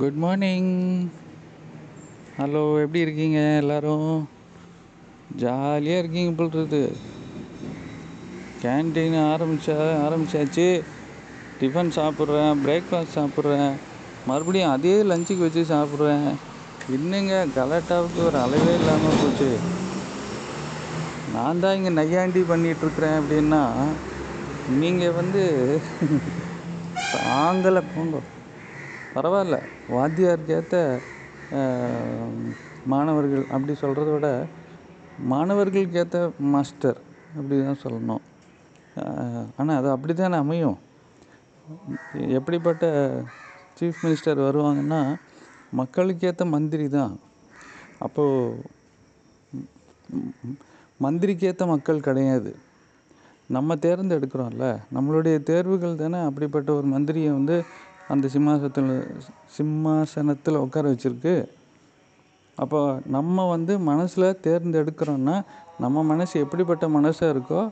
Good morning hello எப்படி இருக்கீங்க எல்லாரும்? ஜாலியாக இருக்கீங்க போல்றது. கேன்டீன் ஆரம்பிச்சா ஆரம்பிச்சாச்சு. டிஃபன் சாப்பிட்றேன் பிரேக்ஃபாஸ்ட் சாப்பிட்றேன். மறுபடியும் அதே லஞ்சுக்கு வச்சு சாப்பிட்றேன். இன்னுங்க கலாட்டாவுக்கு ஒரு அளவே இல்லாமல் போச்சு. நான் தான் இங்கே நையாண்டி பண்ணிகிட்ருக்குறேன் அப்படின்னா நீங்கள் வந்து தாங்கலை போங்க. பரவாயில்ல. வாத்தியாருக்கேற்ற மாணவர்கள் அப்படி சொல்கிறத விட மாணவர்களுக்கேற்ற மாஸ்டர் அப்படி தான் சொல்லணும் ஆனால் அது அப்படி தானே அமையும்? எப்படிப்பட்ட சீஃப் மினிஸ்டர் வருவாங்கன்னா மக்களுக்கேற்ற மந்திரி தான். அப்போது மந்திரிக்கேற்ற மக்கள் கிடையாது. நம்ம தேர்ந்தெடுக்கிறோம்ல. நம்மளுடைய தேர்வுகள் தானே அப்படிப்பட்ட ஒரு மந்திரியை வந்து அந்த சிம்மாசனத்தில் சிம்மாசனத்தில் உட்கார வச்சிருக்கு. அப்போ நம்ம வந்து மனசில் தேர்ந்தெடுக்கிறோன்னா நம்ம மனசு எப்படிப்பட்ட மனசாக இருக்கோ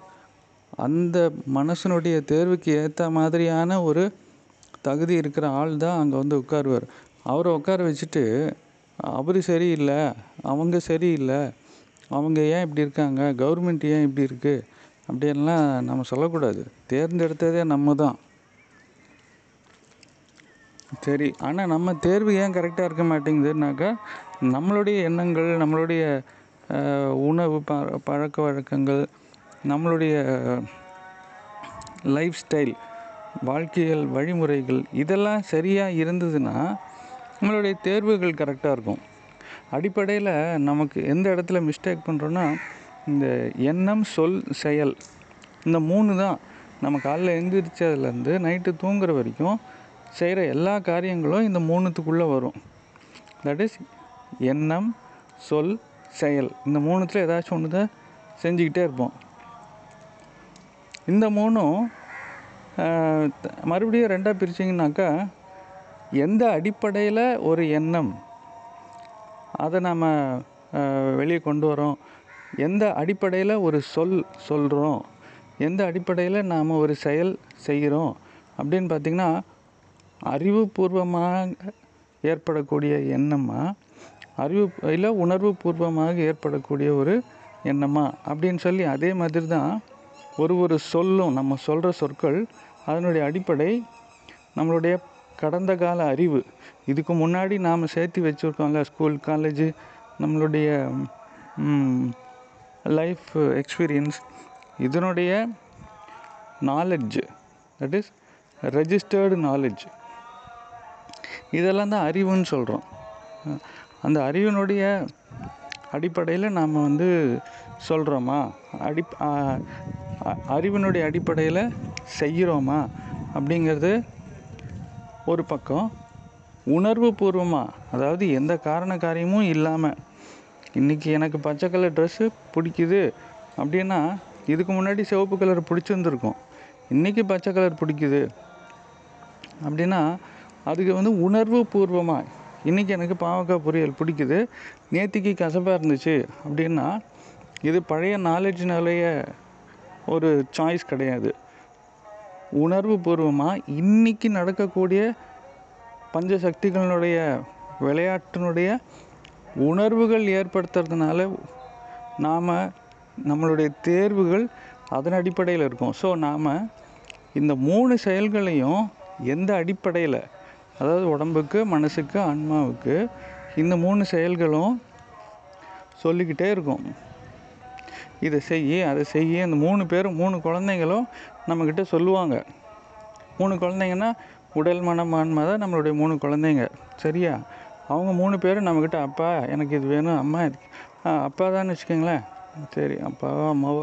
அந்த மனசனுடைய தேர்வுக்கு ஏற்ற மாதிரியான ஒரு தகுதி இருக்கிற ஆள் தான் அங்கே வந்து உட்காருவார். அவரை உட்கார வச்சுட்டு அவர் சரியில்லை அவங்க சரியில்லை அவங்க ஏன் இப்படி இருக்காங்க கவர்மெண்ட் ஏன் இப்படி இருக்குது அப்படின்லாம் நம்ம சொல்லக்கூடாது. தேர்ந்தெடுத்ததே நம்ம தான். சரி ஆனால் நம்ம தேர்வு ஏன் கரெக்டாக இருக்க மாட்டேங்குதுனாக்கா நம்மளுடைய எண்ணங்கள் நம்மளுடைய உணவு ப பழக்க வழக்கங்கள் நம்மளுடைய லைஃப் ஸ்டைல் வாழ்க்கையல் வழிமுறைகள் இதெல்லாம் சரியாக இருந்ததுன்னா நம்மளுடைய தேர்வுகள் கரெக்டாக இருக்கும். அடிப்படையில் நமக்கு எந்த இடத்துல மிஸ்டேக் பண்ணுறோன்னா இந்த எண்ணம் சொல் செயல் இந்த மூணு தான். நம்ம காலைல எழுந்திரிச்சதுலேருந்து நைட்டு தூங்குற வரைக்கும் செய்கிற எல்லா காரியங்களும் இந்த மூணுத்துக்குள்ளே வரும். தட் இஸ் எண்ணம் சொல் செயல். இந்த மூணுத்தில் ஏதாச்சும் ஒன்று தான் செஞ்சுக்கிட்டே இருப்போம். இந்த மூணும் மறுபடியும் ரெண்டாக பிரிச்சிங்கனாக்கா எந்த அடிப்படையில் ஒரு எண்ணம் அதை நம்ம வெளியே கொண்டு வரோம். எந்த அடிப்படையில் ஒரு சொல் சொல்கிறோம் எந்த அடிப்படையில் நாம் ஒரு செயல் செய்கிறோம். அப்படின்னு பார்த்திங்கன்னா அறிவுபூர்வமாக ஏற்படக்கூடிய எண்ணமா? அறிவு இல்லை உணர்வு பூர்வமாக ஏற்படக்கூடிய ஒரு எண்ணமா? அப்படின்னு சொல்லி அதே மாதிரி தான் ஒரு ஒரு சொல்லும் நம்ம சொல்கிற சொற்கள் அதனுடைய அடிப்படை நம்மளுடைய கடந்த கால அறிவு. இதுக்கு முன்னாடி நாம் சேர்த்து வச்சுருக்கோம்ல ஸ்கூல் காலேஜ் நம்மளுடைய லைஃப் எக்ஸ்பீரியன்ஸ் இதனுடைய knowledge that is registered knowledge இதெல்லாம் தான் அறிவுன்னு சொல்கிறோம் அந்த அறிவினுடைய அடிப்படையில் நாம் வந்து சொல்கிறோமா அடி அறிவினுடைய அடிப்படையில் செய்கிறோமா அப்படிங்கிறது ஒரு பக்கம். உணர்வு பூர்வமாக அதாவது எந்த காரண காரியமும் இல்லாமல் இன்றைக்கி எனக்கு பச்சை கலர் ட்ரெஸ்ஸு பிடிக்குது அப்படின்னா இதுக்கு முன்னாடி சிவப்பு கலர் பிடிச்சிருந்துருக்கும். இன்றைக்கி பச்சை கலர் பிடிக்குது அப்படின்னா அதுக்கு வந்து உணர்வு பூர்வமாக இன்றைக்கி எனக்கு பாவக்காய் பொரியல் பிடிக்குது. நேற்றுக்கு கசப்பாக இருந்துச்சு அப்படின்னா இது பழைய நாலேஜ்னாலேய ஒரு சாய்ஸ் கிடையாது. உணர்வு பூர்வமாக இன்றைக்கி நடக்கக்கூடிய பஞ்சசக்திகளினுடைய விளையாட்டினுடைய உணர்வுகள் ஏற்படுத்துறதுனால நாம் நம்மளுடைய தேர்வுகள் அதன் அடிப்படையில் இருக்கும். ஸோ நாம் இந்த மூணு செயல்களையும் எந்த அடிப்படையில் அதாவது உடம்புக்கு மனசுக்கு ஆன்மாவுக்கு இந்த மூணு செயல்களும் சொல்லிக்கிட்டே இருக்கும். இதை செய்ய அதை செய்ய இந்த மூணு பேரும் மூணு குழந்தைங்களும் நம்மக்கிட்ட சொல்லுவாங்க. மூணு குழந்தைங்கன்னா உடல் மனம் ஆன்மா தான் நம்மளுடைய மூணு குழந்தைங்க. சரியா? அவங்க மூணு பேரும் நம்மக்கிட்ட அப்பா எனக்கு இது வேணும். அம்மா அப்பா தான் வச்சுக்கோங்களேன். சரி அப்பாவோ அம்மாவோ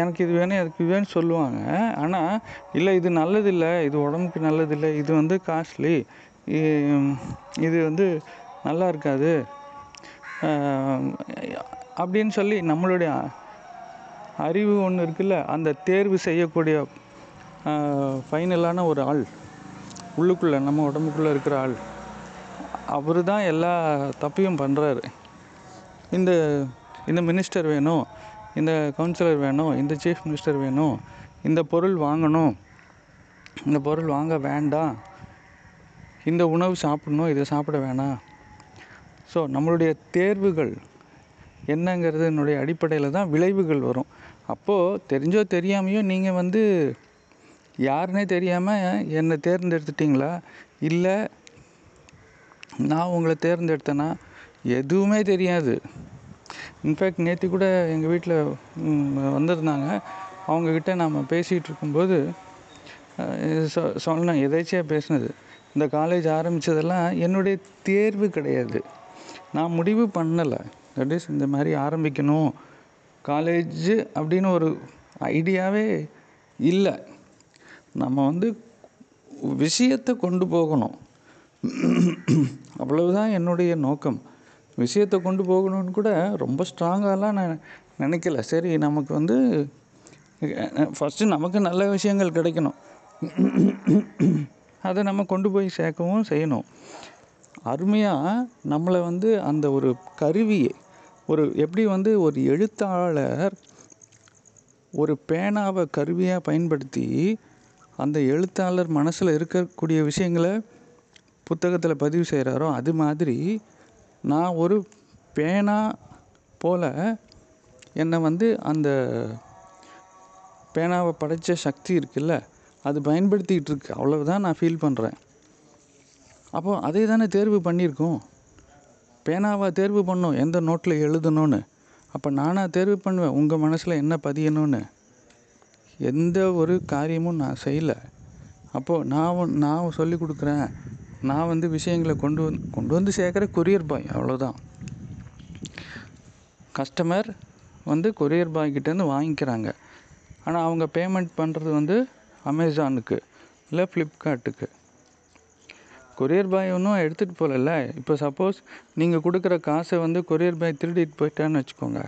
எனக்கு இது வேணும் எனக்கு இது வேணும்னு சொல்லுவாங்க. ஆனால் இல்லை இது நல்லதில்லை இது உடம்புக்கு நல்லதில்லை இது வந்து காஸ்ட்லி. இது வந்து நல்லா இருக்காது. அப்படின்னு சொல்லி நம்மளுடைய அறிவு ஒன்று இருக்குல்ல அந்த தேர்வு செய்யக்கூடிய ஃபைனலான ஒரு ஆள் உள்ளுக்குள்ளே நம்ம உடம்புக்குள்ளே இருக்கிற ஆள் அவர் தான் எல்லா தப்பையும் பண்ணுறாரு இந்த இந்த மினிஸ்டர் வேணும். இந்த கவுன்சிலர் வேணும் இந்த சீஃப் மினிஸ்டர் வேணும் இந்த பொருள் வாங்கணும் இந்த பொருள் வாங்க வேண்டாம் இந்த உணவு சாப்பிடணும் இதை சாப்பிட வேணாம். ஸோ நம்மளுடைய தேர்வுகள் என்னங்கிறதுனுடைய அடிப்படையில் தான் விளைவுகள் வரும். அப்போது தெரிஞ்சோ தெரியாமையோ நீங்கள் வந்து யாருன்னே தெரியாமல் என்னை தேர்ந்தெடுத்துட்டிங்களா? இல்லை நான் உங்களை தேர்ந்தெடுத்தேன்னா எதுவுமே தெரியாது. இன்ஃபேக்ட் நேற்று கூட எங்கள் வீட்டில் வந்திருந்தாங்க. அவங்கக்கிட்ட நாம் பேசிகிட்டு இருக்கும்போது சொ சொன்னேன். எதேச்சியாக பேசினது? இந்த காலேஜ் ஆரம்பித்ததெல்லாம் என்னுடைய தேர்வு கிடையாது. நான் முடிவு பண்ணலை. தட் இஸ் இந்த மாதிரி ஆரம்பிக்கணும். காலேஜ் அப்படின்னு ஒரு ஐடியாவே இல்லை. நம்ம வந்து விஷயத்தை கொண்டு போகணும். அவ்வளவுதான் என்னுடைய நோக்கம். விஷயத்தை கொண்டு போகணும்னு கூட ரொம்ப ஸ்ட்ராங்காலாம் நான் நினைக்கல. சரி நமக்கு வந்து ஃபஸ்ட்டு நமக்கு நல்ல விஷயங்கள் கிடைக்கணும். அதை நம்ம கொண்டு போய் சேர்க்கவும் செய்யணும். அருமையாக நம்மளை வந்து அந்த ஒரு கருவியை ஒரு எப்படி வந்து ஒரு எழுத்தாளர் ஒரு பேனாவை கருவியாக பயன்படுத்தி அந்த எழுத்தாளர் மனசில் இருக்கக்கூடிய விஷயங்களை புத்தகத்தில் பதிவு செய்கிறாரோ அது மாதிரி நான் ஒரு பேனா போல் என்னை வந்து அந்த பேனாவை படைத்த சக்தி இருக்குல்ல அது பயன்படுத்திக்கிட்டு இருக்கு. அவ்வளவுதான் நான் ஃபீல் பண்ணுறேன் அப்போது அதே தானே தேர்வு பண்ணியிருக்கோம். பேனாவாக தேர்வு பண்ணோம் எந்த நோட்டில் எழுதணும்னு. அப்போ நானாக தேர்வு பண்ணுவேன் உங்கள் மனசில் என்ன பதியணும்னு. எந்த ஒரு காரியமும் நான் செய்யலை. அப்போது நான் நான் சொல்லி கொடுக்குறேன். நான் வந்து விஷயங்களை கொண்டு வந்து கொண்டு வந்து சேர்க்குற கொரியர் பாய் அவ்வளோதான் கஸ்டமர் வந்து கொரியர் பாய் கிட்டேருந்து வாங்கிக்கிறாங்க. ஆனால் அவங்க பேமெண்ட் பண்ணுறது வந்து அமேசானுக்கு இல்லை ஃப்ளிப்கார்ட்டுக்கு கொரியர் பாய் ஒன்றும் எடுத்துகிட்டு போகலல்ல இப்போ சப்போஸ் நீங்கள் கொடுக்குற காசை வந்து கொரியர் பாய் திருடிட்டு போயிட்டான்னு வச்சுக்கோங்க.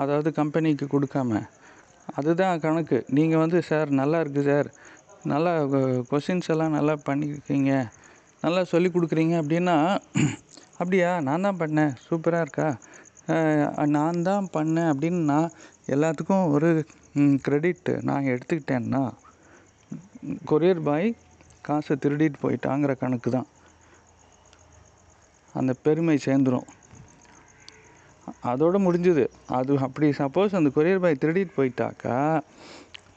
அதாவது கம்பெனிக்கு கொடுக்காம. அதுதான் கணக்கு. நீங்கள் வந்து சார் நல்லா இருக்குது சார். நல்லா கொஷின்ஸ் எல்லாம் நல்லா பண்ணியிருக்கீங்க. நல்லா சொல்லி கொடுக்குறீங்க அப்படின்னா அப்படியா? நான் தான் பண்ணேன். சூப்பராக இருக்கா? நான் தான் பண்ணேன் அப்படின்னு நான் எல்லாத்துக்கும் ஒரு க்ரெடிட் நான் எடுத்துக்கிட்டேன்னா கொரியர் பாய் காசை திருடிட்டு போயிட்டாங்கிற கணக்கு தான். அந்த பெருமை சேர்ந்துடும் அதோடு முடிஞ்சுது. அது அப்படி சப்போஸ் அந்த கொரியர் பாய் திருடிட்டு போயிட்டாக்கா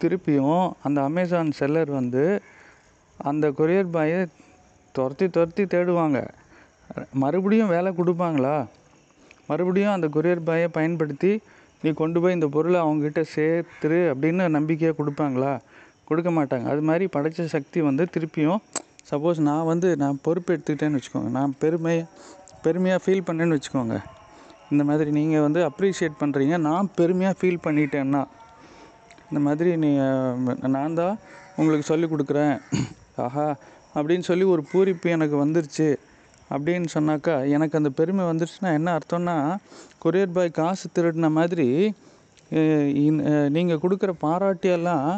திருப்பியும் அந்த அமேசான் செல்லர் வந்து அந்த கொரியர் பாயை துரத்தி துரத்தி தேடுவாங்க. மறுபடியும் வேலை கொடுப்பாங்களா? மறுபடியும் அந்த கொரியர் பாயை பயன்படுத்தி நீ கொண்டு போய் இந்த பொருளை அவங்ககிட்ட சேர்த்துரு அப்படின்னு நம்பிக்கையாக கொடுப்பாங்களா? கொடுக்க மாட்டாங்க. அது மாதிரி படைச்ச சக்தி வந்து திருப்பியும் சப்போஸ் நான் வந்து நான் பொறுப்பு எடுத்துக்கிட்டேன்னு வச்சுக்கோங்க. நான் பெருமை பெருமையாக ஃபீல் பண்ணேன்னு வச்சுக்கோங்க. இந்த மாதிரி நீங்கள் வந்து அப்ரிஷியேட் பண்ணுறீங்க நான் பெருமையாக ஃபீல் பண்ணிட்டேன்னா இந்த மாதிரி நீ நான் தான் உங்களுக்கு சொல்லிக் கொடுக்குறேன். ஆஹா அப்படின்னு சொல்லி ஒரு பூரிப்பு எனக்கு வந்துருச்சு அப்படின்னு சொன்னாக்கா எனக்கு அந்த பெருமை வந்துருச்சுன்னா என்ன அர்த்தம்னா கொரியர் பாய் காசு திருடின மாதிரி நீங்கள் கொடுக்குற பாராட்டியெல்லாம்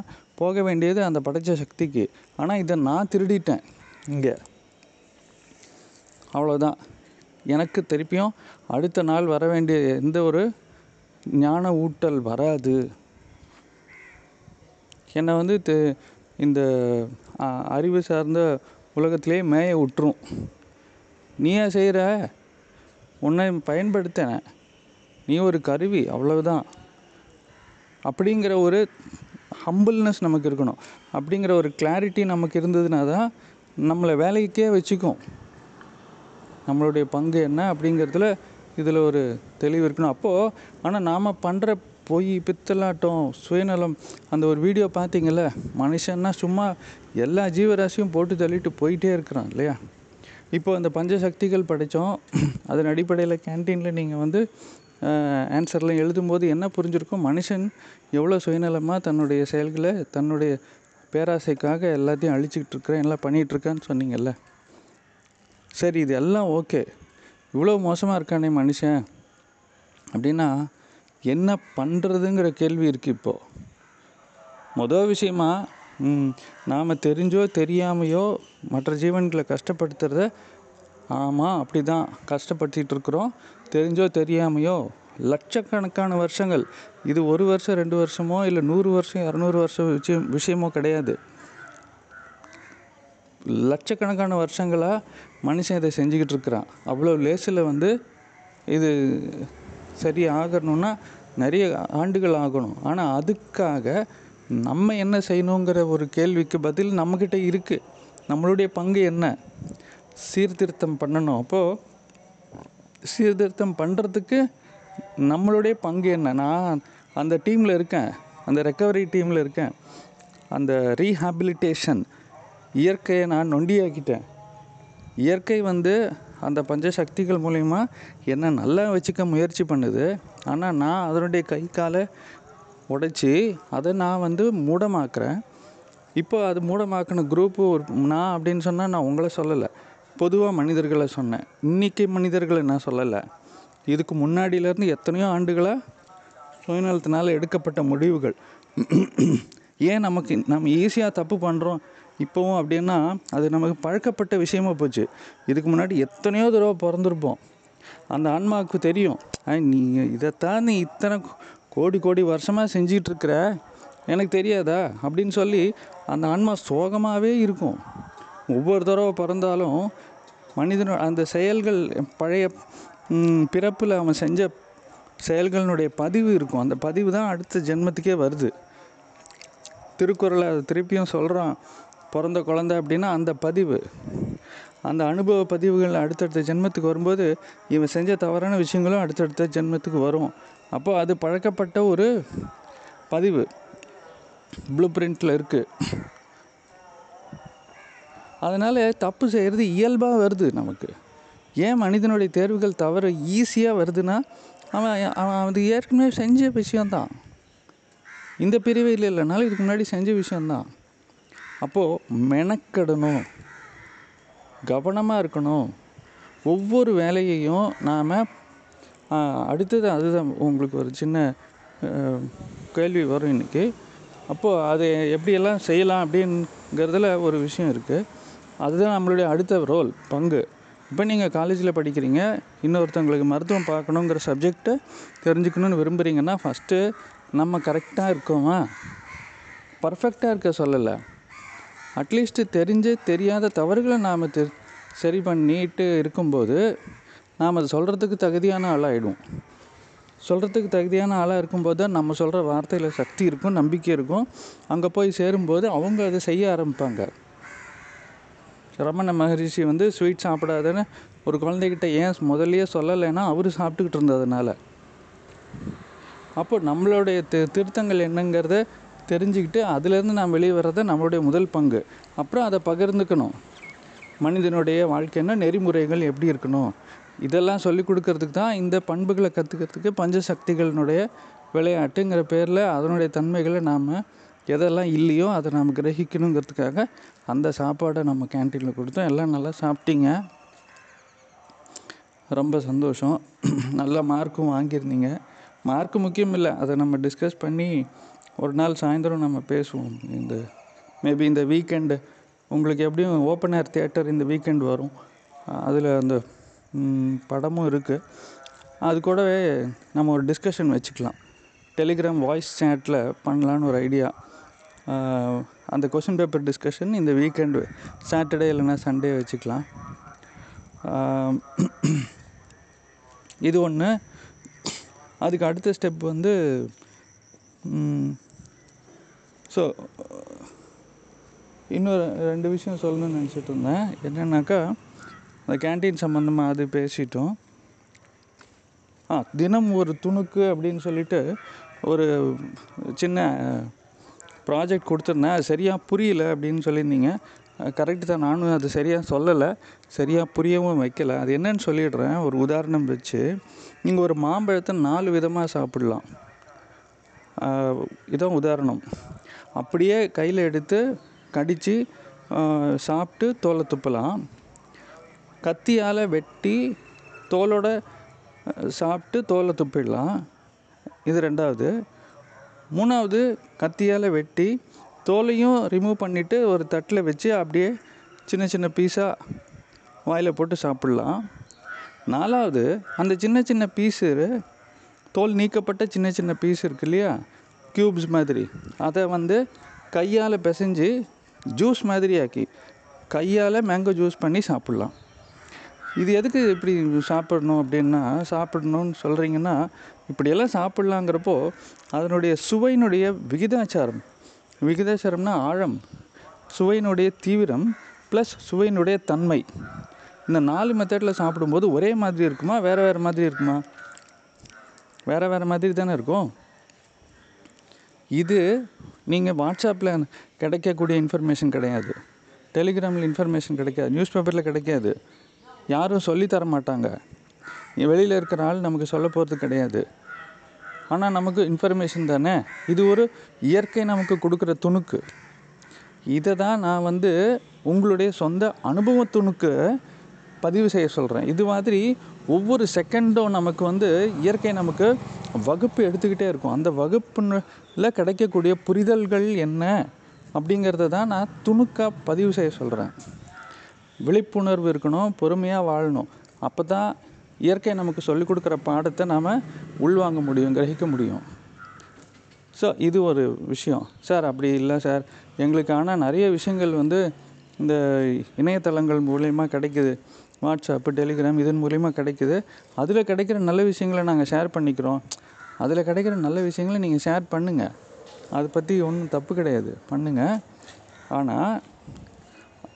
போக வேண்டியது அந்த படைச்ச சக்திக்கு. ஆனால் இதை நான் திருடிட்டேன் இங்கே. அவ்வளோதான் எனக்கு திருப்பியும் அடுத்த நாள் வர வேண்டிய எந்த ஒரு ஞான ஊட்டல் வராது. என்னை வந்து இந்த அறிவு சார்ந்த உலகத்திலே மேய விட்டுரும் நீயா செய்கிற உன்னை பயன்படுத்தின. நீ ஒரு கருவி அவ்வளவுதான். அப்படிங்கிற ஒரு ஹம்பிள்னஸ் நமக்கு இருக்கணும். அப்படிங்கிற ஒரு கிளாரிட்டி நமக்கு இருந்ததுனா தான் நம்மளை வேலைக்கே வச்சுக்கும். நம்மளுடைய பங்கு என்ன அப்படிங்கிறதுல இதில் ஒரு தெளிவு இருக்கணும். அப்போது ஆனால் நாம் பண்ணுற பொய் பித்தலாட்டம் சுயநலம் அந்த ஒரு வீடியோ பார்த்தீங்கல்ல மனுஷன்னா சும்மா எல்லா ஜீவராசியும் போட்டு தள்ளிட்டு போயிட்டே இருக்கிறான் இல்லையா? இப்போ அந்த பஞ்சசக்திகள் படித்தோம். அதன் அடிப்படையில் கேன்டீனில் நீங்கள் வந்து ஆன்சர்லாம் எழுதும்போது என்ன புரிஞ்சிருக்கும்? மனுஷன் எவ்வளோ சுயநலமாக தன்னுடைய செயல்களை தன்னுடைய பேராசைக்காக எல்லாத்தையும் அழிச்சிக்கிட்டு இருக்கிறேன் எல்லாம் பண்ணிகிட்ருக்கான்னு சொன்னீங்கல்ல? சரி இது எல்லாம் ஓகே இவ்வளோ மோசமாக இருக்கானே மனுஷன். அப்படின்னா என்ன பண்ணுறதுங்கிற கேள்வி இருக்குது இப்போது மொதல் விஷயமா நாம் தெரிஞ்சோ தெரியாமையோ மற்ற ஜீவன்களை கஷ்டப்படுத்துறத ஆமாம் அப்படி தான் கஷ்டப்படுத்திகிட்டு இருக்கிறோம். தெரிஞ்சோ தெரியாமையோ லட்சக்கணக்கான வருஷங்கள். இது ஒரு வருஷம் ரெண்டு வருஷமோ இல்லை நூறு வருஷம் இரநூறு வருஷம் விஷயம் விஷயமோ கிடையாது. லட்சக்கணக்கான வருஷங்களாக மனுஷன் இதை செஞ்சுக்கிட்டு இருக்கிறான். அவ்வளோ லேசில் வந்து இது சரி ஆகணும்னா நிறைய ஆண்டுகள் ஆகணும். ஆனால் அதுக்காக நம்ம என்ன செய்யணுங்கிற ஒரு கேள்விக்கு பதில் நம்மக்கிட்ட இருக்குது நம்மளுடைய பங்கு என்ன? சீர்திருத்தம் பண்ணணும். அப்போது சீர்திருத்தம் பண்ணுறதுக்கு நம்மளுடைய பங்கு என்ன? நான் அந்த டீமில் இருக்கேன். அந்த ரெக்கவரி டீமில் இருக்கேன். அந்த ரீஹாபிலிட்டேஷன் இயற்கையை நான் நொண்டியாக்கிட்டேன். இயற்கை வந்து அந்த பஞ்சசக்திகள் மூலிமா என்னை நல்லா வச்சுக்க முயற்சி பண்ணுது. ஆனால் நான் அதனுடைய கை காலை உடைச்சி அதை நான் வந்து மூடமாக்குறேன். இப்போ அது மூடமாக்கின குரூப்பு ஒரு நான் அப்படின்னு சொன்னால் நான் உங்களை சொல்லலை. பொதுவாக மனிதர்களை சொன்னேன். இன்றைக்கி மனிதர்களை நான் சொல்லலை. இதுக்கு முன்னாடியிலேருந்து எத்தனையோ ஆண்டுகளாக சுயநலத்தினால் எடுக்கப்பட்ட முடிவுகள். ஏன் நமக்கு நம்ம ஈஸியாக தப்பு பண்ணுறோம் இப்போவும் அப்படின்னா அது நமக்கு பழக்கப்பட்ட விஷயமா போச்சு. இதுக்கு முன்னாடி எத்தனையோ தடவை பிறந்திருப்போம். அந்த ஆன்மாவுக்கு தெரியும். நீ இதைத்தான் நீ இத்தனை கோடி கோடி வருஷமாக செஞ்சிகிட்ருக்குற எனக்கு தெரியாதா? அப்படின்னு சொல்லி அந்த ஆன்மா சோகமாகவே இருக்கும். ஒவ்வொரு தடவை பிறந்தாலும் மனிதனோட அந்த செயல்கள் பழைய பிறப்பில் அவன் செஞ்ச செயல்களினுடைய பதிவு இருக்கும். அந்த பதிவு தான் அடுத்த ஜென்மத்துக்கே வருது. திருக்குறளை திருப்பியும் சொல்கிறான் பிறந்த குழந்த அப்படின்னா அந்த பதிவு. அந்த அனுபவ பதிவுகள் அடுத்தடுத்த ஜென்மத்துக்கு வரும்போது இவன் செஞ்ச தவறான விஷயங்களும் அடுத்தடுத்த ஜென்மத்துக்கு வரும். அப்போது அது பழக்கப்பட்ட ஒரு பதிவு. ப்ளூ பிரிண்டில் இருக்குது அதனால் தப்பு செய்கிறது இயல்பாக வருது நமக்கு. ஏன் மனிதனுடைய தேர்வுகள் தவறு ஈஸியாக வருதுன்னா அவன் அவன் அது ஏற்கனவே செஞ்ச விஷயந்தான் இந்த பிரிவில் இல்லைனாலும் இதுக்கு முன்னாடி செஞ்ச விஷயந்தான் அப்போது மெனக்கெடணும். கவனமாக இருக்கணும். ஒவ்வொரு வேலையையும் நாம் அடுத்தது அதுதான் உங்களுக்கு ஒரு சின்ன கேள்வி வரும் இன்றைக்கி அப்போது அது எப்படியெல்லாம் செய்யலாம் அப்படிங்கிறதுல ஒரு விஷயம் இருக்குது அதுதான் நம்மளுடைய அடுத்த ரோல் பங்கு. இப்போ நீங்கள் காலேஜில் படிக்கிறீங்க இன்னொருத்தவங்களுக்கு மருத்துவம் பார்க்கணுங்கிற சப்ஜெக்டை தெரிஞ்சுக்கணுன்னு விரும்புகிறீங்கன்னா ஃபஸ்ட்டு நம்ம கரெக்டாக இருக்கோமா? பர்ஃபெக்டாக இருக்க சொல்லலை. அட்லீஸ்ட்டு தெரிஞ்சு தெரியாத தவறுகளை நாம் தெ சரி பண்ணிட்டு இருக்கும்போது நாம் அதை சொல்கிறதுக்கு தகுதியான ஆளாகிடும் சொல்கிறதுக்கு தகுதியான ஆளாக இருக்கும்போது தான் நம்ம சொல்கிற வார்த்தையில் சக்தி இருக்கும் நம்பிக்கை இருக்கும். அங்கே போய் சேரும்போது அவங்க அதை செய்ய ஆரம்பிப்பாங்க. ரமண மகரிஷி வந்து ஸ்வீட் சாப்பிடாதேன்னு ஒரு குழந்தைகிட்ட ஏன் முதல்லையே சொல்லலைன்னா அவர் சாப்பிட்டுக்கிட்டு இருந்ததுனால. அப்போ நம்மளுடைய தி திருத்தங்கள் என்னங்கிறத தெரிஞ்சுக்கிட்டு அதுலேருந்து நாம் வெளியே வர்றது நம்மளுடைய முதல் பங்கு. அப்புறம் அதை பகிர்ந்துக்கணும். மனிதனுடைய வாழ்க்கைன்னா நெறிமுறைகள் எப்படி இருக்கணும்? இதெல்லாம் சொல்லி கொடுக்கறதுக்கு தான் இந்த பண்புகளை கற்றுக்கிறதுக்கு பஞ்சசக்திகளினுடைய விளையாட்டுங்கிற பேரில் அதனுடைய தன்மைகளை நாம் எதெல்லாம் இல்லையோ அதை நாம் கிரகிக்கணுங்கிறதுக்காக அந்த சாப்பாடை நம்ம கேன்டீனில் கொடுத்தோம். எல்லாம் நல்லா சாப்பிட்டீங்க. ரொம்ப சந்தோஷம். நல்ல மார்க்கும் வாங்கியிருந்தீங்க. மார்க்கு முக்கியம் இல்லை. அதை நம்ம டிஸ்கஸ் பண்ணி ஒரு நாள் சாயந்தரம் நம்ம பேசுவோம். இந்த மேபி இந்த வீக்கெண்டு உங்களுக்கு எப்படியும் ஓப்பன் ஏர் தியேட்டர் இந்த வீக்கெண்ட் வரும். அதில் அந்த படமும் இருக்குது அது கூடவே நம்ம ஒரு டிஸ்கஷன் வச்சுக்கலாம். டெலிகிராம் வாய்ஸ் சேட்டில் பண்ணலான்னு ஒரு ஐடியா அந்த கொஷின் பேப்பர் டிஸ்கஷன் இந்த வீக்கெண்டு சாட்டர்டே இல்லைன்னா சண்டே வச்சுக்கலாம். இது ஒன்று அதுக்கு அடுத்த ஸ்டெப் வந்து ஸோ இன்னொரு ரெண்டு விஷயம் சொல்லணும்னு நினச்சிட்டு இருந்தேன். என்னென்னாக்கா அந்த கேன்டீன் சம்மந்தமாக அது பேசிட்டோம். ஆ தினம் ஒரு துணுக்கு அப்படின்னு சொல்லிட்டு ஒரு சின்ன ப்ராஜெக்ட் கொடுத்துருந்தேன். அது சரியாக புரியல அப்படின்னு சொல்லியிருந்தீங்க. கரெக்டு தான். நானும் அது சரியாக சொல்லலை. சரியாக புரியவும் வைக்கல. அது என்னன்னு சொல்லிடுறேன். ஒரு உதாரணம் வச்சு நீங்கள் ஒரு மாம்பழத்தை நாலு விதமாக சாப்பிடலாம். இதான் உதாரணம். அப்படியே கையில் எடுத்து கடித்து சாப்பிட்டு தோலை துப்பலாம். கத்தியால் வெட்டி தோலோட சாப்பிட்டு தோலை துப்பிடலாம். இது ரெண்டாவது. மூணாவது கத்தியால் வெட்டி தோலையும் ரிமூவ் பண்ணிவிட்டு ஒரு தட்டில் வச்சு அப்படியே சின்ன சின்ன பீஸாக வாயில் போட்டு சாப்பிட்லாம். நாலாவது அந்த சின்ன சின்ன பீஸு தோல் நீக்கப்பட்ட சின்ன சின்ன பீஸ் இருக்கு இல்லையா? க்யூப்ஸ் மாதிரி. அதை வந்து கையால் பிசைஞ்சு ஜூஸ் மாதிரி ஆக்கி கையால் மேங்கோ ஜூஸ் பண்ணி சாப்பிட்லாம். இது எதுக்கு இப்படி சாப்பிடணும் அப்படின்னா சாப்பிடணும்னு சொல்கிறீங்கன்னா இப்படியெல்லாம் சாப்பிட்லாங்கிறப்போ அதனுடைய சுவையினுடைய விகிதாச்சாரம். விகிதாச்சாரம்னா ஆழம் சுவையினுடைய தீவிரம் ப்ளஸ் சுவையினுடைய தன்மை. இந்த நாலு மெத்தடில் சாப்பிடும்போது ஒரே மாதிரி இருக்குமா வேறு வேறு மாதிரி இருக்குமா? வேறு வேறு மாதிரி தானே இருக்கும்? இது நீங்கள் வாட்ஸ்அப்பில் கிடைக்கக்கூடிய இன்ஃபர்மேஷன் கிடையாது. டெலிகிராமில் இன்ஃபர்மேஷன் கிடைக்காது. நியூஸ் பேப்பரில் கிடைக்காது. யாரும் சொல்லித்தர மாட்டாங்க. வெளியில் இருக்கிற ஆள் நமக்கு சொல்ல போகிறது கிடையாது. ஆனால் நமக்கு இன்ஃபர்மேஷன் தானே? இது ஒரு இயற்கை நமக்கு கொடுக்குற துணுக்கு. இதை தான் நான் வந்து உங்களுடைய சொந்த அனுபவ துணுக்கு பதிவு செய்ய சொல்கிறேன் இது மாதிரி ஒவ்வொரு செகண்டும் நமக்கு வந்து இயற்கை நமக்கு வகுப்பு எடுத்துக்கிட்டே இருக்கும். அந்த வகுப்புல கிடைக்கக்கூடிய புரிதல்கள் என்ன அப்படிங்கிறத தான் நான் துணுக்காக பதிவு செய்ய சொல்கிறேன் விழிப்புணர்வு இருக்கணும் பொறுமையாக வாழணும். அப்போ தான் இயற்கை நமக்கு சொல்லிக் கொடுக்குற பாடத்தை நாம் உள்வாங்க முடியும் கிரகிக்க முடியும். ஸோ இது ஒரு விஷயம். சார் அப்படி இல்லை சார் எங்களுக்கான நிறைய விஷயங்கள் வந்து இந்த இணையதளங்கள் மூலயமா கிடைக்குது. வாட்ஸ்அப்பு டெலிகிராம் இதன் மூலிமா கிடைக்குது. அதில் கிடைக்கிற நல்ல விஷயங்களை நாங்கள் ஷேர் பண்ணிக்கிறோம். அதில் கிடைக்கிற நல்ல விஷயங்களை நீங்கள் ஷேர் பண்ணுங்கள் அதை பற்றி ஒன்றும் தப்பு கிடையாது. பண்ணுங்கள் ஆனால்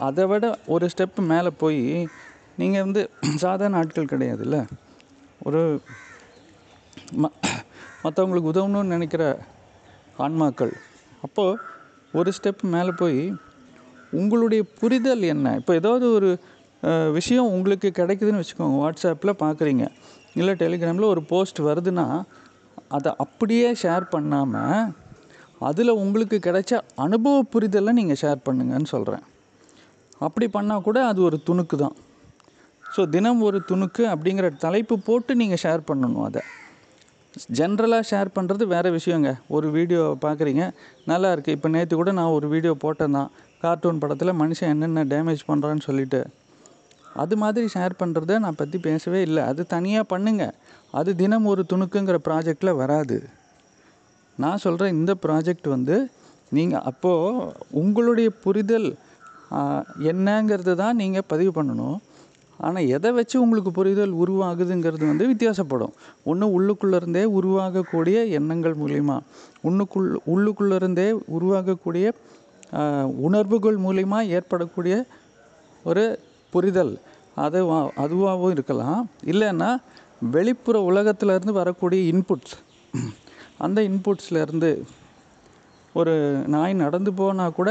அதை விட ஒரு ஸ்டெப்பு மேலே போய் நீங்கள் வந்து சாதாரண ஆட்கள் கிடையாதுல்ல. ஒரு ம மற்றவங்களுக்கு உதவணும்னு நினைக்கிற ஆன்மாக்கள். அப்போது ஒரு ஸ்டெப் மேலே போய் உங்களுடைய புரிதல் என்ன? இப்போ ஏதாவது ஒரு விஷயம் உங்களுக்கு கிடைக்குதுன்னு வச்சுக்கோங்க. வாட்ஸ்அப்பில் பார்க்குறீங்க இல்லை டெலிகிராமில் ஒரு போஸ்ட் வருதுன்னா அதை அப்படியே ஷேர் பண்ணாமல் அதில் உங்களுக்கு கிடைச்ச அனுபவ புரிதலை நீங்கள் ஷேர் பண்ணுங்கன்னு சொல்கிறேன் அப்படி பண்ணால் கூட அது ஒரு துணுக்கு தான். ஸோ தினம் ஒரு துணுக்கு அப்படிங்கிற தலைப்பு போட்டு நீங்கள் ஷேர் பண்ணணும் அதை. ஜென்ரலாக ஷேர் பண்ணுறது வேறு விஷயங்க. ஒரு வீடியோ பார்க்குறீங்க நல்லா இருக்குது இப்போ நேற்று கூட நான் ஒரு வீடியோ போட்டேன் தான். கார்ட்டூன் படத்தில் மனுஷன் என்னென்ன டேமேஜ் பண்ணுறான்னு சொல்லிட்டு. அது மாதிரி ஷேர் பண்ணுறத நான் பற்றி பேசவே இல்லை. அது தனியாக பண்ணுங்கள் அது தினம் ஒரு துணுக்குங்கிற ப்ராஜெக்டில் வராது. நான் சொல்கிற இந்த ப்ராஜெக்ட் வந்து நீங்கள் அப்போது உங்களுடைய புரிதல் என்னங்கிறது தான் நீங்கள் பதிவு பண்ணணும். ஆனால் எதை வச்சு உங்களுக்கு புரிதல் உருவாகுதுங்கிறது வந்து வித்தியாசப்படும். ஒன்று உள்ளுக்குள்ளேருந்தே உருவாகக்கூடிய எண்ணங்கள் மூலிமா ஒன்றுக்குள் உள்ளுக்குள்ளேருந்தே உருவாகக்கூடிய உணர்வுகள் மூலிமா ஏற்படக்கூடிய ஒரு புரிதல். அது அதுவாகவும் இருக்கலாம். இல்லைன்னா வெளிப்புற உலகத்திலேருந்து வரக்கூடிய இன்புட்ஸ் அந்த இன்புட்ஸ்லேருந்து ஒரு நாய் நடந்து போனால் கூட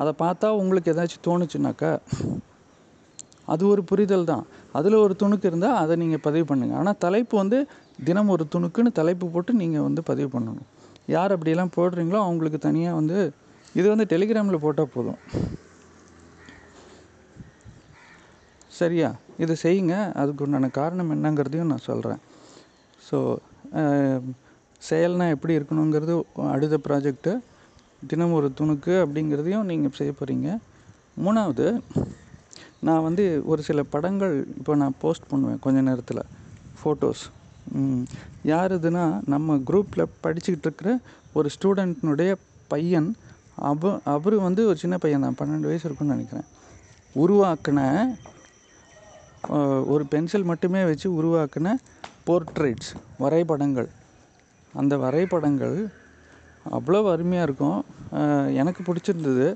அதை பார்த்தா உங்களுக்கு ஏதாச்சும் தோணுச்சுனாக்கா அது ஒரு புரிதல் தான். அதில் ஒரு துணுக்கு இருந்தால் அதை நீங்கள் பதிவு பண்ணுங்கள் ஆனால் தலைப்பு வந்து தினம் ஒரு துணுக்குன்னு தலைப்பு போட்டு நீங்கள் வந்து பதிவு பண்ணணும். யார் அப்படியெல்லாம் போடுறீங்களோ அவங்களுக்கு தனியாக வந்து இது வந்து டெலிகிராமில் போட்டால் போதும். சரியா? இது செய்யுங்க. அதுக்கு உண்டான காரணம் என்னங்கிறதையும் நான் சொல்கிறேன் ஸோ செயல்னா எப்படி இருக்கணுங்கிறது அடுத்த ப்ராஜெக்ட்டு தினம் ஒரு துணுக்கு அப்படிங்கிறதையும் நீங்கள் செய்ய போகிறீங்க மூணாவது நான் வந்து ஒரு சில படங்கள் இப்போ நான் போஸ்ட் பண்ணுவேன் கொஞ்ச நேரத்தில். ஃபோட்டோஸ் யார் இதுனா நம்ம குரூப்பில் படிச்சுக்கிட்டு இருக்கிற ஒரு ஸ்டூடெண்ட்னுடைய பையன் அவ அவர் வந்து ஒரு சின்ன பையன் தான். பன்னெண்டு வயசு இருக்குன்னு நினைக்கிறேன். உருவாக்கின ஒரு பென்சில் மட்டுமே வச்சு உருவாக்கின போர்ட்ரேட்ஸ் வரைபடங்கள். அந்த வரைபடங்கள் அவ்வளோ அருமையாக இருக்கும். எனக்கு பிடிச்சிருந்தது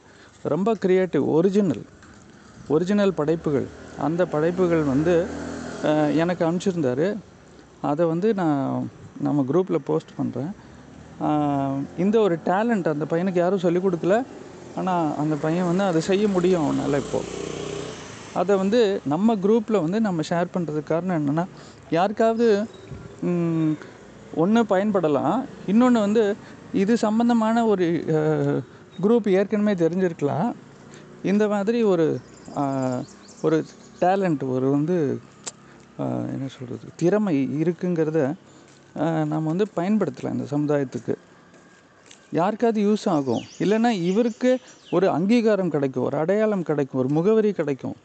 ரொம்ப க்ரியேட்டிவ் ஒரிஜினல் ஒரிஜினல் படைப்புகள். அந்த படைப்புகள் வந்து எனக்கு அனுப்பிச்சிருந்தாரு. அதை வந்து நான் நம்ம குரூப்பில் போஸ்ட் பண்ணுறேன் இந்த ஒரு டேலண்ட் அந்த பையனுக்கு யாரும் சொல்லிக் கொடுக்கல. ஆனால் அந்த பையன் வந்து அதை செய்ய முடியும் அவனால் இப்போது அதை வந்து நம்ம குரூப்பில் வந்து நம்ம ஷேர் பண்ணுறதுக்கு காரணம் என்னென்னா யாருக்காவது ஒன்று பயன்படலாம். இன்னொன்று வந்து இது சம்மந்தமான ஒரு குரூப் ஏற்கனவே தெரிஞ்சிருக்கலாம். இந்த மாதிரி ஒரு ஒரு டேலண்ட் ஒரு வந்து என்ன சொல்கிறது திறமை இருக்குங்கிறத நாம் நம்ம வந்து பயன்படுத்தலாம் இந்த சமுதாயத்துக்கு. யாருக்காவது யூஸ் ஆகும். இல்லைன்னா இவருக்கு ஒரு அங்கீகாரம் கிடைக்கும் ஒரு அடையாளம் கிடைக்கும் ஒரு முகவரி கிடைக்கும்.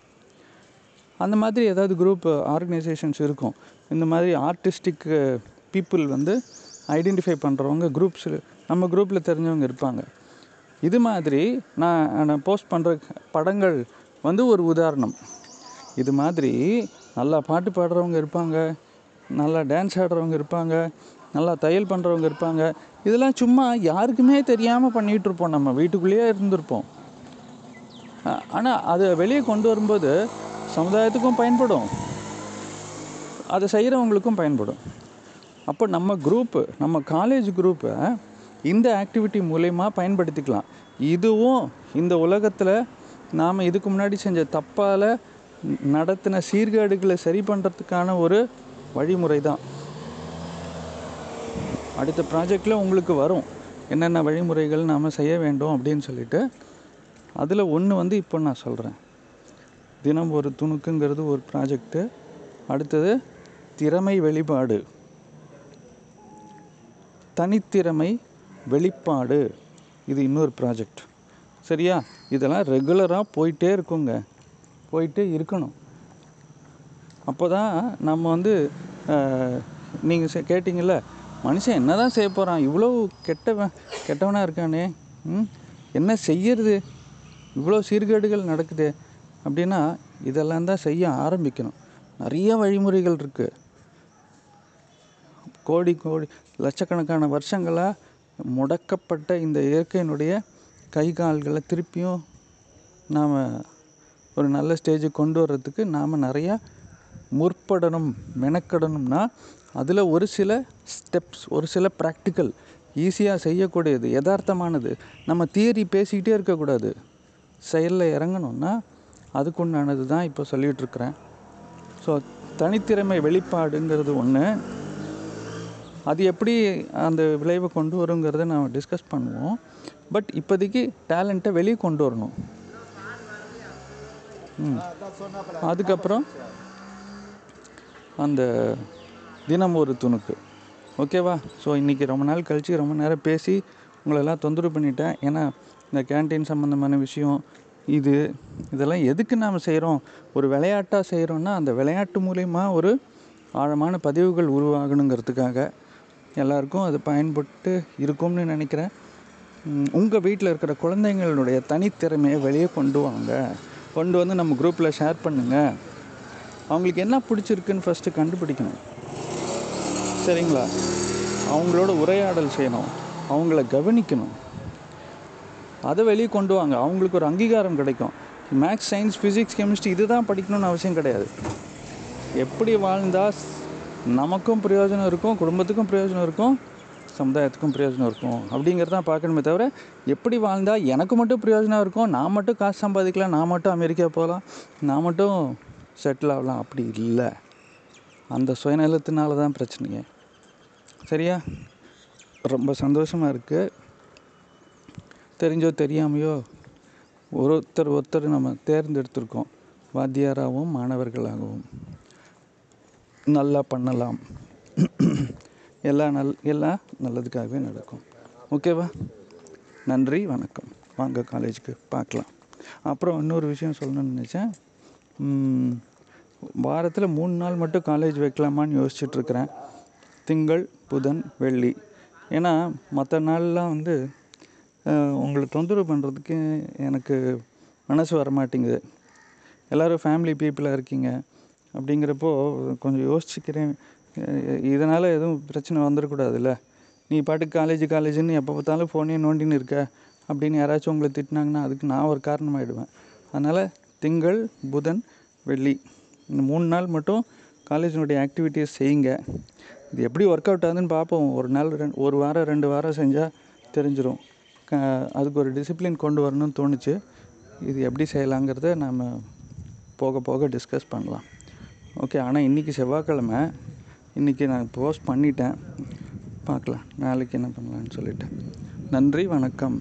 அந்த மாதிரி ஏதாவது குரூப் ஆர்கனைசேஷன்ஸ் uh, இருக்கும். இந்த மாதிரி ஆர்டிஸ்டிக்கு பீப்புள் uh, வந்து ஐடென்டிஃபை பண்ணுறவங்க குரூப்ஸ் நம்ம குரூப்பில் தெரிஞ்சவங்க இருப்பாங்க. இது மாதிரி நான் நான் போஸ்ட் பண்ணுற படங்கள் வந்து ஒரு உதாரணம். இது மாதிரி நல்லா பாட்டு பாடுறவங்க இருப்பாங்க நல்லா டான்ஸ் ஆடுறவங்க இருப்பாங்க நல்லா தையல் பண்ணுறவங்க இருப்பாங்க. இதெல்லாம் சும்மா யாருக்குமே தெரியாமல் பண்ணிகிட்டு இருப்போம். நம்ம வீட்டுக்குள்ளேயே இருந்திருப்போம். ஆனால் அதை வெளியே கொண்டு வரும்போது சமுதாயத்துக்கும் பயன்படும். அதை செய்கிறவங்களுக்கும் பயன்படும். அப்போ நம்ம குரூப்பு நம்ம காலேஜ் குரூப்பை இந்த ஆக்டிவிட்டி மூலயமா பயன்படுத்திக்கலாம். இதுவும் இந்த உலகத்தில் நாம் இதுக்கு முன்னாடி செஞ்ச தப்பால் நடத்தின சீர்கேடுகளை சரி பண்ணுறதுக்கான ஒரு வழிமுறை தான் அடுத்த ப்ராஜெக்டில் உங்களுக்கு வரும். என்னென்ன வழிமுறைகள் நாம் செய்ய வேண்டும் அப்படின்னு சொல்லிட்டு. அதில் ஒன்று வந்து இப்போ நான் சொல்கிறேன் தினம் ஒரு துணுக்குங்கிறது ஒரு ப்ராஜெக்ட்டு அடுத்தது திறமை வெளிப்பாடு. தனித்திறமை வெளிப்பாடு. இது இன்னொரு ப்ராஜெக்ட் சரியா? இதெல்லாம் ரெகுலராக போயிட்டே இருக்குங்க. போயிட்டே இருக்கணும். அப்போ தான் நம்ம வந்து நீங்கள் கேட்டிங்கள்ல மனுஷன் என்ன தான் செய்ய போகிறான் இவ்வளோ கெட்டவன் கெட்டவனாக இருக்கானே. ம்? என்ன செய்யறது? இவ்வளோ சீர்கேடுகள் நடக்குது. அப்படின்னா இதெல்லாம் தான் செய்ய ஆரம்பிக்கணும். நிறைய வழிமுறைகள் இருக்குது கோடி கோடி லட்சக்கணக்கான வருஷங்களாக முடக்கப்பட்ட இந்த இயற்கையினுடைய கை கால்களை திருப்பியும் நாம் ஒரு நல்ல ஸ்டேஜுக்கு கொண்டு வர்றதுக்கு நாம் நிறையா முற்படணும் மெனக்கடணும்னா அதில் ஒரு சில ஸ்டெப்ஸ் ஒரு சில ப்ராக்டிக்கல் ஈஸியாக செய்யக்கூடியது யதார்த்தமானது. நம்ம தியரி பேசிக்கிட்டே இருக்கக்கூடாது. செயலில் இறங்கணும்னா அதுக்குண்டானது தான் இப்போ சொல்லிகிட்ருக்குறேன். ஸோ தனித்திறமை வெளிப்பாடுங்கிறது ஒன்று அது எப்படி அந்த விளைவை கொண்டு வருங்கிறத நான் டிஸ்கஸ் பண்ணுவோம். பட் இப்போதைக்கு டேலண்ட்டை வெளியே கொண்டு வரணும். ம். அதுக்கப்புறம் அந்த தினம் ஒரு துணுக்கு. ஓகேவா ஸோ இன்றைக்கி ரொம்ப நாள் கழித்து ரொம்ப நேரம் பேசி உங்களெல்லாம் தொந்தரவு பண்ணிட்டேன். ஏன்னா இந்த கேன்டீன் சம்மந்தமான விஷயம் இது இதெல்லாம் எதுக்கு நாம் செய்கிறோம்? ஒரு விளையாட்டாக செய்கிறோன்னா அந்த விளையாட்டு மூலயமா ஒரு ஆழமான பதிவுகள் உருவாகணுங்கிறதுக்காக எல்லாருக்கும் அது பயன்பட்டு இருக்கும்னு நினைக்கிறேன். உங்கள் வீட்டில் இருக்கிற குழந்தைங்களுடைய தனித்திறமையை வெளியே கொண்டு வாங்க. கொண்டு வந்து நம்ம குரூப்பில் ஷேர் பண்ணுங்கள் அவங்களுக்கு என்ன பிடிச்சிருக்குன்னு ஃபஸ்ட்டு கண்டுபிடிக்கணும். சரிங்களா? அவங்களோட உரையாடல் செய்யணும். அவங்கள கவனிக்கணும். அதை வெளியே கொண்டு வாங்க. அவங்களுக்கு ஒரு அங்கீகாரம் கிடைக்கும். மேக்ஸ் சயின்ஸ் ஃபிசிக்ஸ் கெமிஸ்ட்ரி இது தான் படிக்கணும்னு அவசியம் கிடையாது. எப்படி வாழ்ந்தால் நமக்கும் பிரயோஜனம் இருக்கும் குடும்பத்துக்கும் பிரயோஜனம் இருக்கும் சமுதாயத்துக்கும் பிரயோஜனம் இருக்கும் அப்படிங்கிறதான் பார்க்கணுமே தவிர எப்படி வாழ்ந்தால் எனக்கு மட்டும் பிரயோஜனம் இருக்கும் நான் மட்டும் காசு சம்பாதிக்கலாம் நான் மட்டும் அமெரிக்கா போகலாம் நான் மட்டும் செட்டில் ஆகலாம். அப்படி இல்லை. அந்த சுயநலத்தினால தான் பிரச்சனையே. சரியா? ரொம்ப சந்தோஷமாக இருக்குது தெரிஞ்சோ தெரியாமையோ ஒருத்தர் ஒருத்தர் நம்ம தேர்ந்தெடுத்திருக்கோம். வாத்தியாராகவும் மாணவர்களாகவும். நல்லா பண்ணலாம். எல்லாம் நல் எல்லாம் நல்லதுக்காகவே நடக்கும். ஓகேவா? நன்றி வணக்கம். வாங்க காலேஜுக்கு பார்க்கலாம். அப்புறம் இன்னொரு விஷயம் சொல்லணும்னு நினச்சேன். வாரத்தில் மூணு நாள் மட்டும் காலேஜ் வைக்கலாமான்னு யோசிச்சுட்ருக்கிறேன் திங்கள் புதன் வெள்ளி. ஏன்னா மற்ற நாள்லாம் வந்து உங்களை தொந்தரவு பண்ணுறதுக்கு எனக்கு மனசு வர மாட்டேங்குது எல்லோரும் ஃபேமிலி பீப்புளாக இருக்கீங்க. அப்படிங்கிறப்போ கொஞ்சம் யோசிச்சுக்கிறேன். இதனால் எதுவும் பிரச்சனை வந்துடக்கூடாதுல்ல நீ பாட்டுக்கு காலேஜ் காலேஜுன்னு எப்போ பார்த்தாலும் ஃபோனே நோண்டின்னு இருக்க. அப்படின்னு யாராச்சும் உங்களை திட்டினாங்கன்னா அதுக்கு நான் ஒரு காரணமாகிடுவேன் அதனால் திங்கள் புதன் வெள்ளி. இந்த மூணு நாள் மட்டும் காலேஜினுடைய ஆக்டிவிட்டீஸ் செய்யுங்க. இது எப்படி ஒர்க் அவுட் ஆகுதுன்னு பார்ப்போம். ஒரு நாள் ரெண்டு ஒரு வாரம் ரெண்டு வாரம் செஞ்சால் தெரிஞ்சிடும் அதுக்கு ஒரு டிசிப்ளின் கொண்டு வரணும்னு தோணுச்சு. இது எப்படி செய்யலாங்கிறத நாம் போக போக டிஸ்கஸ் பண்ணலாம். ஓகே ஆனால் இன்றைக்கி செவ்வாய்க்கிழமை இன்றைக்கி நான் போஸ்ட் பண்ணிட்டேன். பார்க்கலாம் நாளைக்கு என்ன பண்ணலான்னு சொல்லிவிட்டு நன்றி வணக்கம்.